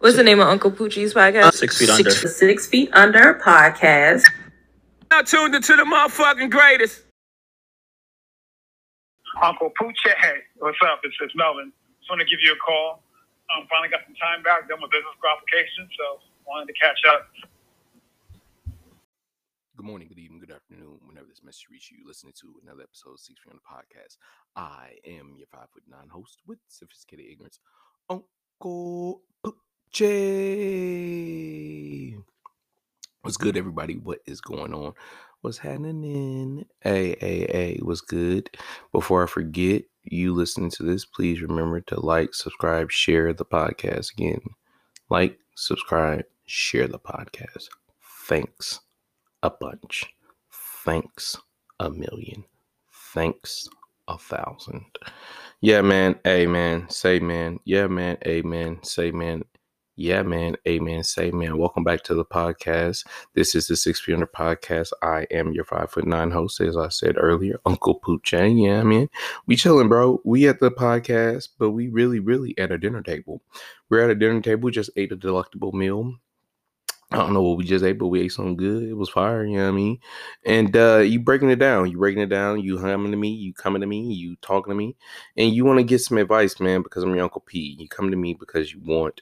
What's the name of Uncle Poochie's podcast? Uh, six feet under. Six, six Feet Under podcast. Now tuned into the motherfucking greatest. Uncle Poochie. Hey, what's up? It's, it's Melvin. Just want to give you a call. Um, finally got some time back, done with business qualification, so wanted to catch up. Good morning, good evening, good afternoon. Whenever this message reaches you, listening to another episode of Six Feet Under Podcast. I am your five foot nine host with sophisticated ignorance, Uncle Poochie. What's good, everybody? What is going on? What's happening? Hey, hey, hey, what's good? Before I forget, you listening to this, please remember to like, subscribe, share the podcast. Again, like, subscribe, share the podcast. Thanks a bunch. Thanks a million. Thanks a thousand. Yeah, man. Man. Say, man. Yeah, man. Amen. Say, man. Yeah, man. Amen. Say, man. Welcome back to the podcast. This is the Six Feet Under podcast. I am your five foot nine host, as I said earlier, Uncle Pooch. Yeah, man. We chilling, bro. We at the podcast, but we really, really at a dinner table. We're at a dinner table. Just ate a delectable meal. I don't know what we just ate, but we ate something good. It was fire, you know what I mean? And uh you breaking it down, you breaking it down, you humming to me, you coming to me, you talking to me, and you want to get some advice, man, because I'm your Uncle P. You come to me because you want,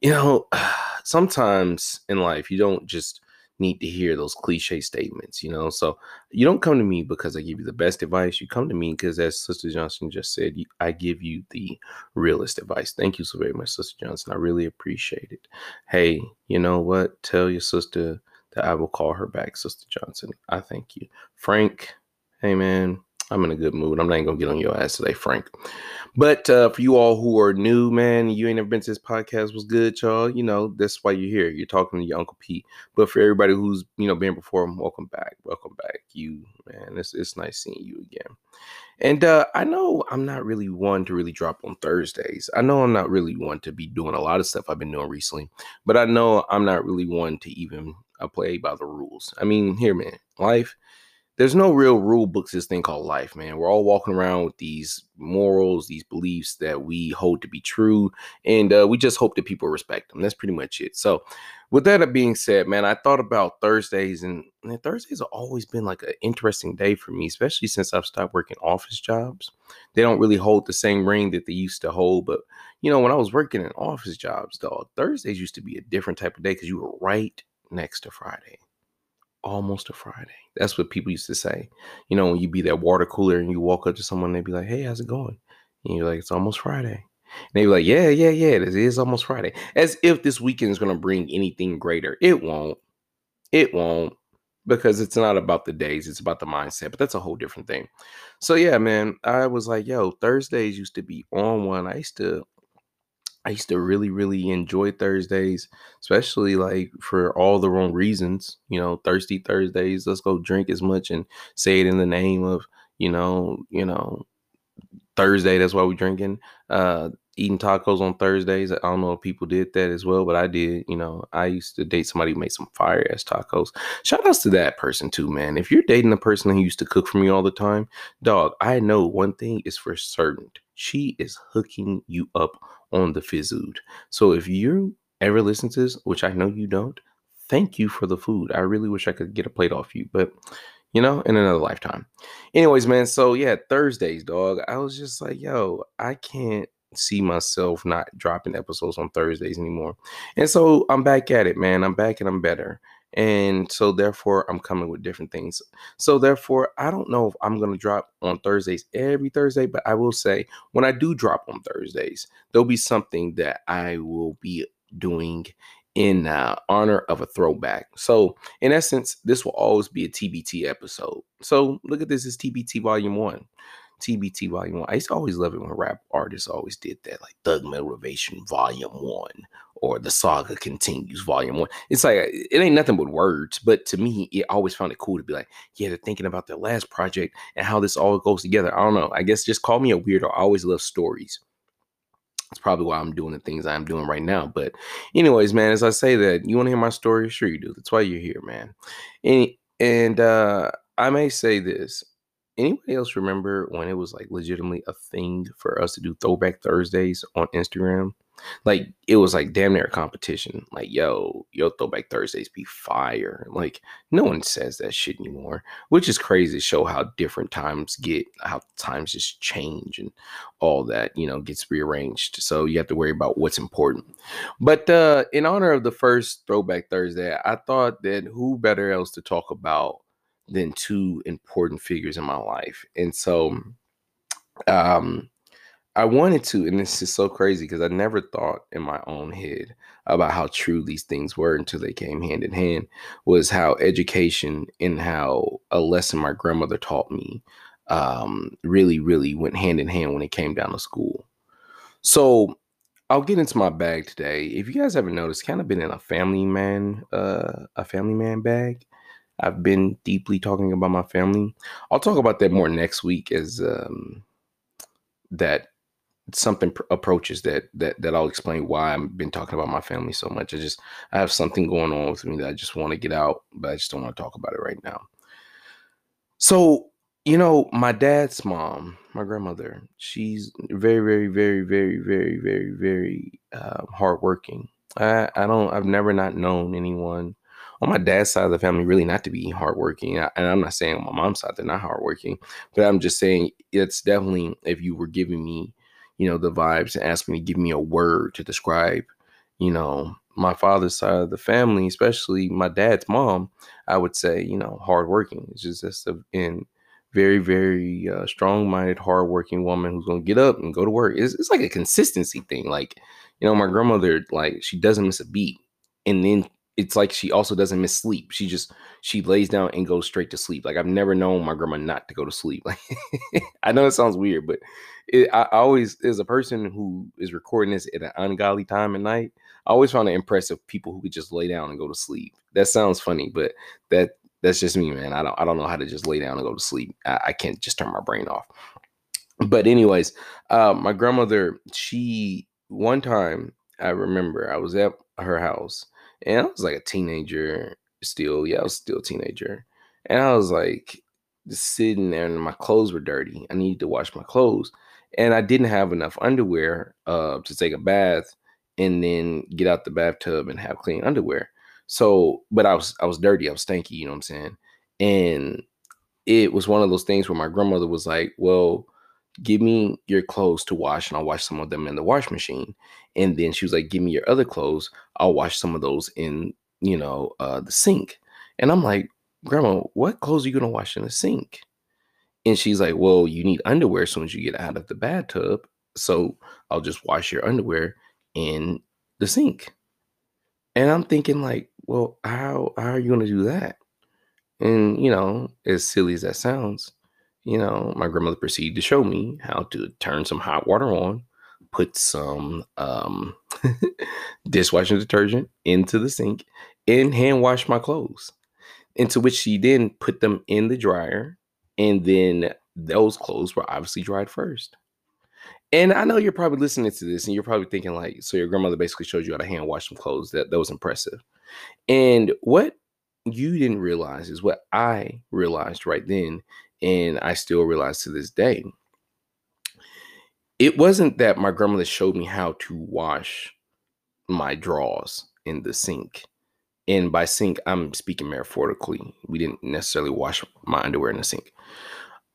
you know, sometimes in life you don't just need to hear those cliche statements, you know. So you don't come to me because I give you the best advice. You come to me because, as Sister Johnson just said, I give you the realest advice. Thank you so very much, Sister Johnson. I really appreciate it. Hey, you know what? Tell your sister that I will call her back, Sister Johnson. I thank you. Frank, hey man, I'm in a good mood. I'm not even gonna get on your ass today, Frank. But uh, for you all who are new, man, you ain't ever been to this podcast, was good, y'all. You know, that's why you're here. You're talking to your Uncle Pete. But for everybody who's you know been before, welcome back. Welcome back. You man, it's it's nice seeing you again. And uh, I know I'm not really one to really drop on Thursdays. I know I'm not really one to be doing a lot of stuff I've been doing recently, but I know I'm not really one to even uh, play by the rules. I mean, here, man, life there's no real rule books this thing called life man. We're all walking around with these morals these beliefs that we hold to be true and uh, we just hope that people respect them that's pretty much it. So with that being said man i thought about thursdays and man, thursdays have always been like an interesting day for me especially since i've stopped working office jobs. They don't really hold the same ring that they used to hold but you know when i was working in office jobs though thursdays used to be a different type of day because you were right next to friday almost a Friday. That's what people used to say. You know, when you be that water cooler and you walk up to someone, they'd be like, "Hey, how's it going?" And you're like, "It's almost Friday." And they'd be like, "Yeah, yeah, yeah, it is almost Friday." As if this weekend is to bring anything greater. It won't. It won't because it's not about the days; it's about the mindset. But that's a whole different thing. So yeah, man, I was like, "Yo, Thursdays used to be on one." I used to I used to really, really enjoy Thursdays, especially like for all the wrong reasons. You know, thirsty Thursdays. Let's go drink as much and say it in the name of you know, you know, Thursday. That's why we're drinking. Uh, eating tacos on Thursdays. I don't know if people did that as well, but I did. You know, I used to date somebody who made some fire ass tacos. Shout outs to that person too, man. If you're dating a person who used to cook for me all the time, dog, I know one thing is for certain. She is hooking you up on the fizzud. So if you ever listen to this, which I know you don't, thank you for the food. I really wish I could get a plate off you, but you know, in another lifetime. Anyways, man, so yeah, Thursdays, dog. I was just like, yo, I can't see myself not dropping episodes on Thursdays anymore. And so I'm back at it, man. I'm back and I'm better. And so therefore I'm coming with different things. So therefore, I don't know if I'm gonna drop on Thursdays every Thursday, but I will say when I do drop on Thursdays, there'll be something that I will be doing in uh, honor of a throwback. So, in essence, this will always be a TBT episode. So, look at this as TBT Volume 1. TBT Volume 1. I used to always love it when rap artists always did that, like Thug Motivation Volume 1 or The Saga Continues Volume 1. It's like, it ain't nothing but words, but to me, it always found it cool to be like, yeah, they're thinking about their last project and how this all goes together. I don't know. I guess just call me a weirdo. I always love stories. It's probably why I'm doing the things I'm doing right now. But, anyways, man, as I say that, you want to hear my story? Sure, you do. That's why you're here, man. And, and uh, I may say this anybody else remember when it was like legitimately a thing for us to do throwback Thursdays on Instagram? Like it was like damn near a competition. Like yo, yo, Throwback Thursdays be fire. Like no one says that shit anymore, which is crazy. To show how different times get, how times just change and all that. You know, gets rearranged. So you have to worry about what's important. But uh in honor of the first Throwback Thursday, I thought that who better else to talk about than two important figures in my life, and so um I wanted to, and this is so crazy because I never thought in my own head about how true these things were until they came hand in hand. Was how education and how a lesson my grandmother taught me um, really, really went hand in hand when it came down to school. So I'll get into my bag today. If you guys haven't noticed, kind of been in a family man, uh, a family man bag. I've been deeply talking about my family. I'll talk about that more next week as um, that something pr- approaches that that that I'll explain why I've been talking about my family so much. I just I have something going on with me that I just want to get out, but I just don't want to talk about it right now. So, you know, my dad's mom, my grandmother, she's very, very, very, very, very, very, very uh, hardworking. I I don't I've never not known anyone on my dad's side of the family really not to be hardworking. And I'm not saying on my mom's side they're not hardworking, but I'm just saying it's definitely if you were giving me you know, the vibes and asked me to give me a word to describe, you know, my father's side of the family, especially my dad's mom, I would say, you know, hardworking. It's just just a in very, very uh, strong-minded, hardworking woman who's gonna get up and go to work. It's, it's like a consistency thing. Like, you know, my grandmother, like, she doesn't miss a beat, and then it's like she also doesn't miss sleep. She just she lays down and goes straight to sleep. Like I've never known my grandma not to go to sleep. Like I know it sounds weird, but it, I always as a person who is recording this at an ungodly time at night, I always find it impressive people who could just lay down and go to sleep. That sounds funny, but that that's just me, man. I don't I don't know how to just lay down and go to sleep. I, I can't just turn my brain off. But anyways, uh, my grandmother, she one time I remember I was at her house and I was like a teenager still. Yeah, I was still a teenager. And I was like just sitting there and my clothes were dirty. I needed to wash my clothes. And I didn't have enough underwear uh, to take a bath and then get out the bathtub and have clean underwear. So, but I was I was dirty, I was stanky, you know what I'm saying? And it was one of those things where my grandmother was like, Well, give me your clothes to wash and I'll wash some of them in the wash machine. And then she was like, give me your other clothes. I'll wash some of those in, you know, uh, the sink. And I'm like, Grandma, what clothes are you going to wash in the sink? And she's like, well, you need underwear as soon as you get out of the bathtub. So I'll just wash your underwear in the sink. And I'm thinking like, well, how, how are you going to do that? And, you know, as silly as that sounds, you know, my grandmother proceeded to show me how to turn some hot water on, put some um, dishwashing detergent into the sink, and hand wash my clothes. Into which she then put them in the dryer, and then those clothes were obviously dried first. And I know you're probably listening to this, and you're probably thinking like, so your grandmother basically showed you how to hand wash some clothes. That that was impressive. And what you didn't realize is what I realized right then and I still realize to this day. It wasn't that my grandmother showed me how to wash my drawers in the sink. And by sink, I'm speaking metaphorically. We didn't necessarily wash my underwear in the sink.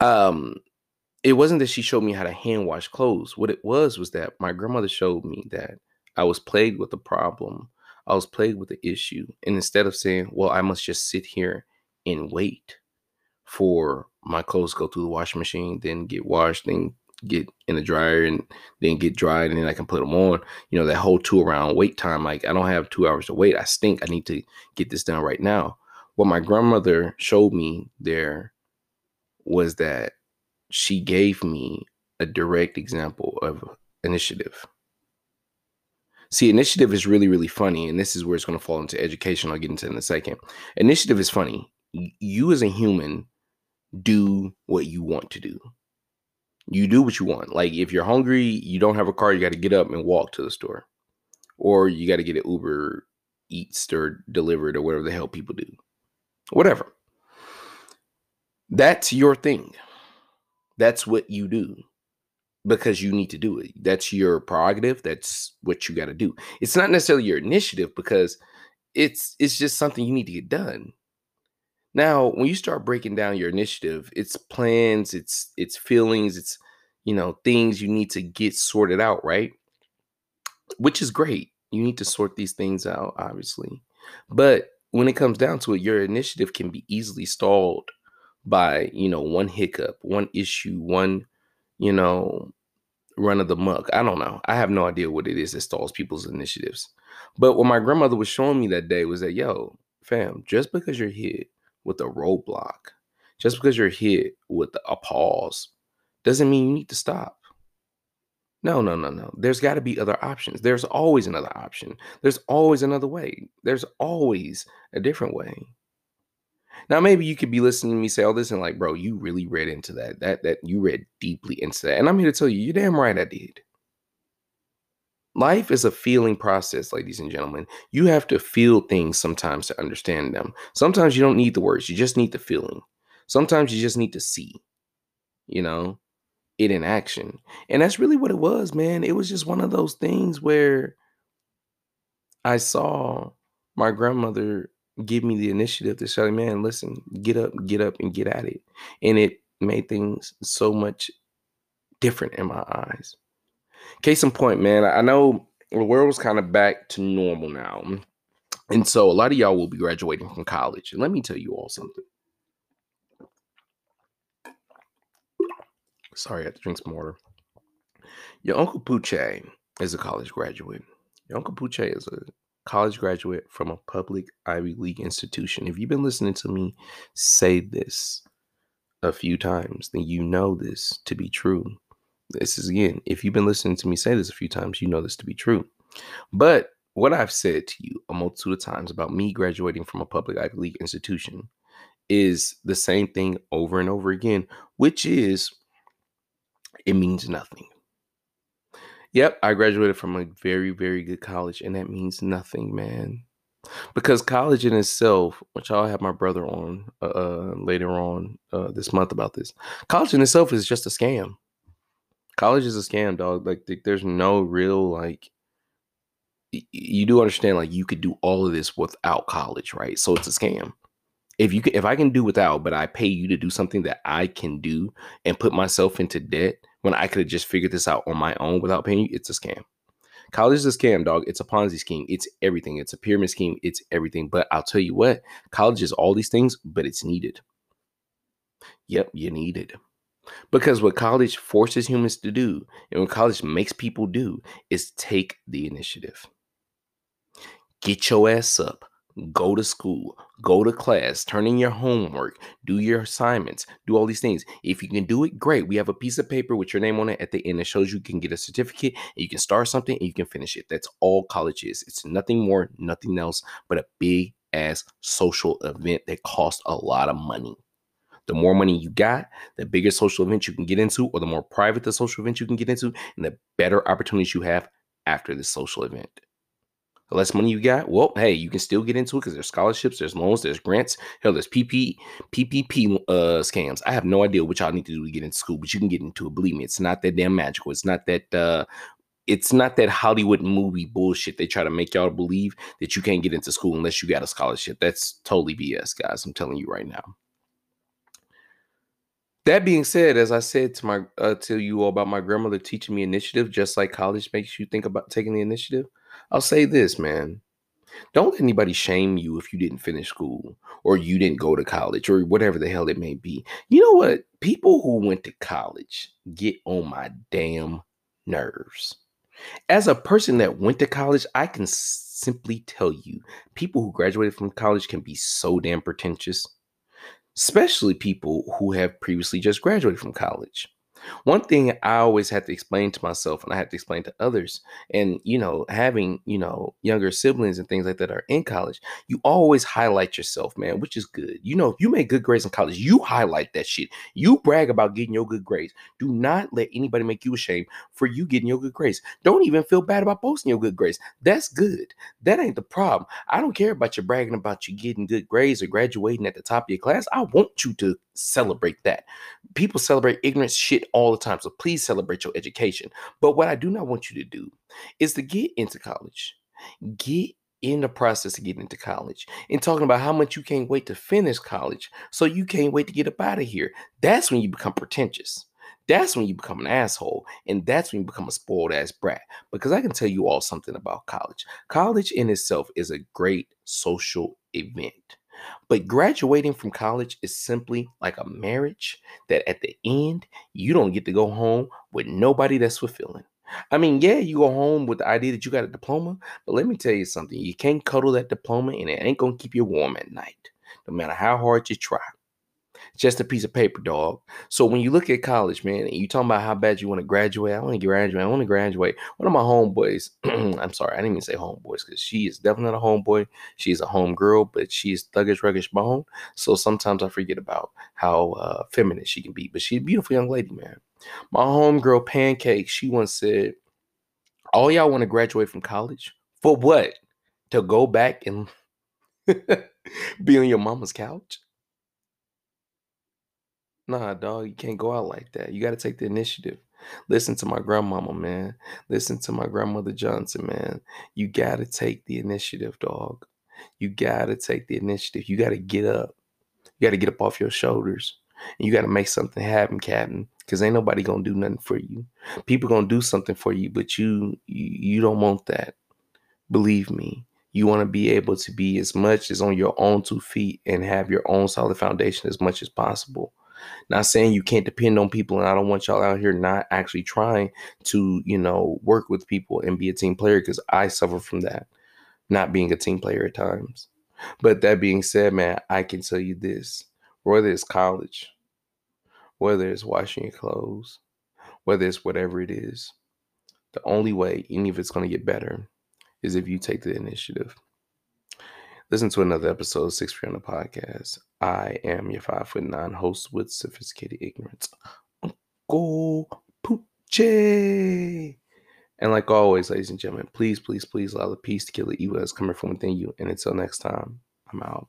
Um, it wasn't that she showed me how to hand wash clothes. What it was was that my grandmother showed me that I was plagued with a problem. I was plagued with an issue. And instead of saying, well, I must just sit here and wait for my clothes go through the washing machine, then get washed, then get in the dryer, and then get dried, and then I can put them on. You know, that whole two around wait time. Like, I don't have two hours to wait. I stink. I need to get this done right now. What my grandmother showed me there was that she gave me a direct example of initiative. See, initiative is really, really funny, and this is where it's going to fall into education. I'll get into in a second. Initiative is funny. You as a human do what you want to do. You do what you want. Like if you're hungry, you don't have a car, you got to get up and walk to the store. Or you got to get an Uber Eats or delivered or whatever the hell people do. Whatever. That's your thing. That's what you do. because you need to do it. That's your prerogative. That's what you got to do. It's not necessarily your initiative because it's it's just something you need to get done. Now, when you start breaking down your initiative, it's plans, it's it's feelings, it's you know, things you need to get sorted out, right? Which is great. You need to sort these things out, obviously. But when it comes down to it, your initiative can be easily stalled by, you know, one hiccup, one issue, one, you know, run of the muck. I don't know. I have no idea what it is that stalls people's initiatives. But what my grandmother was showing me that day was that, yo, fam, just because you're hit with a roadblock, just because you're hit with a pause, doesn't mean you need to stop. No, no, no, no. There's got to be other options. There's always another option. There's always another way. There's always a different way. Now, maybe you could be listening to me say all this and like, bro, you really read into that. That that you read deeply into that. And I'm here to tell you, you're damn right I did. Life is a feeling process, ladies and gentlemen. You have to feel things sometimes to understand them. Sometimes you don't need the words, you just need the feeling. Sometimes you just need to see, you know, it in action. And that's really what it was, man. It was just one of those things where I saw my grandmother give me the initiative to say, man, listen, get up, get up, and get at it. And it made things so much different in my eyes. Case in point, man, I know the world's kind of back to normal now. And so a lot of y'all will be graduating from college. And let me tell you all something. Sorry, I had to drink some water. Your Uncle Poochie is a college graduate. Your Uncle Poochie is a college graduate from a public Ivy League institution. If you've been listening to me say this a few times, then you know this to be true. This is again, if you've been listening to me say this a few times, you know this to be true. But what I've said to you a multitude of times about me graduating from a public Ivy League institution is the same thing over and over again, which is it means nothing. Yep, I graduated from a very, very good college, and that means nothing, man. Because college in itself, which I'll have my brother on uh, uh, later on uh, this month about this, college in itself is just a scam. College is a scam, dog. Like, th- there's no real like. You do understand, like, you could do all of this without college, right? So it's a scam. If you can, if I can do without, but I pay you to do something that I can do and put myself into debt when I could have just figured this out on my own without paying you, it's a scam. College is a scam, dog. It's a Ponzi scheme. It's everything. It's a pyramid scheme. It's everything. But I'll tell you what, college is all these things, but it's needed. Yep, you need it. Because what college forces humans to do, and what college makes people do, is take the initiative. Get your ass up. Go to school, go to class, turn in your homework, do your assignments, do all these things. If you can do it, great. We have a piece of paper with your name on it at the end that shows you can get a certificate and you can start something and you can finish it. That's all college is. It's nothing more, nothing else but a big ass social event that costs a lot of money. The more money you got, the bigger social event you can get into, or the more private the social event you can get into, and the better opportunities you have after this social event. The less money you got, well, hey, you can still get into it because there's scholarships, there's loans, there's grants. Hell, there's PP, PPP uh, scams. I have no idea what y'all need to do to get into school, but you can get into it. Believe me, it's not that damn magical. It's not that. Uh, it's not that Hollywood movie bullshit. They try to make y'all believe that you can't get into school unless you got a scholarship. That's totally BS, guys. I'm telling you right now. That being said, as I said to my uh, to you all about my grandmother teaching me initiative, just like college makes you think about taking the initiative. I'll say this, man. Don't let anybody shame you if you didn't finish school or you didn't go to college or whatever the hell it may be. You know what? People who went to college get on my damn nerves. As a person that went to college, I can simply tell you people who graduated from college can be so damn pretentious, especially people who have previously just graduated from college. One thing I always had to explain to myself and I had to explain to others, and you know, having you know younger siblings and things like that are in college, you always highlight yourself, man, which is good. You know, if you make good grades in college, you highlight that shit. You brag about getting your good grades. Do not let anybody make you ashamed for you getting your good grades. Don't even feel bad about posting your good grades. That's good. That ain't the problem. I don't care about you bragging about you getting good grades or graduating at the top of your class. I want you to celebrate that. People celebrate ignorance shit all the time. So please celebrate your education. But what I do not want you to do is to get into college. Get in the process of getting into college and talking about how much you can't wait to finish college so you can't wait to get up out of here. That's when you become pretentious. That's when you become an asshole. And that's when you become a spoiled ass brat. Because I can tell you all something about college. College in itself is a great social event. But graduating from college is simply like a marriage that at the end, you don't get to go home with nobody that's fulfilling. I mean, yeah, you go home with the idea that you got a diploma, but let me tell you something. You can't cuddle that diploma and it ain't going to keep you warm at night, no matter how hard you try just a piece of paper, dog. So when you look at college, man, and you talking about how bad you want to graduate, I want to graduate, I want to graduate. One of my homeboys, I'm sorry, I didn't even say homeboys because she is definitely not a homeboy. She's a home girl, but she's thuggish, ruggish bone. So sometimes I forget about how uh, feminine she can be. But she's a beautiful young lady, man. My homegirl Pancake, she once said, "All y'all want to graduate from college for what? To go back and be on your mama's couch?" Nah, dog, you can't go out like that. You got to take the initiative. Listen to my grandmama, man. Listen to my grandmother Johnson, man. You got to take the initiative, dog. You got to take the initiative. You got to get up. You got to get up off your shoulders. And you got to make something happen, Captain, because ain't nobody going to do nothing for you. People going to do something for you, but you, you you don't want that. Believe me. You want to be able to be as much as on your own two feet and have your own solid foundation as much as possible. Not saying you can't depend on people, and I don't want y'all out here not actually trying to, you know, work with people and be a team player because I suffer from that, not being a team player at times. But that being said, man, I can tell you this whether it's college, whether it's washing your clothes, whether it's whatever it is, the only way any of it's going to get better is if you take the initiative. Listen to another episode of Six Feet Under Podcast. I am your five foot nine host with sophisticated ignorance, Uncle Poochie. And like always, ladies and gentlemen, please, please, please allow the peace to kill the evil that's coming from within you. And until next time, I'm out.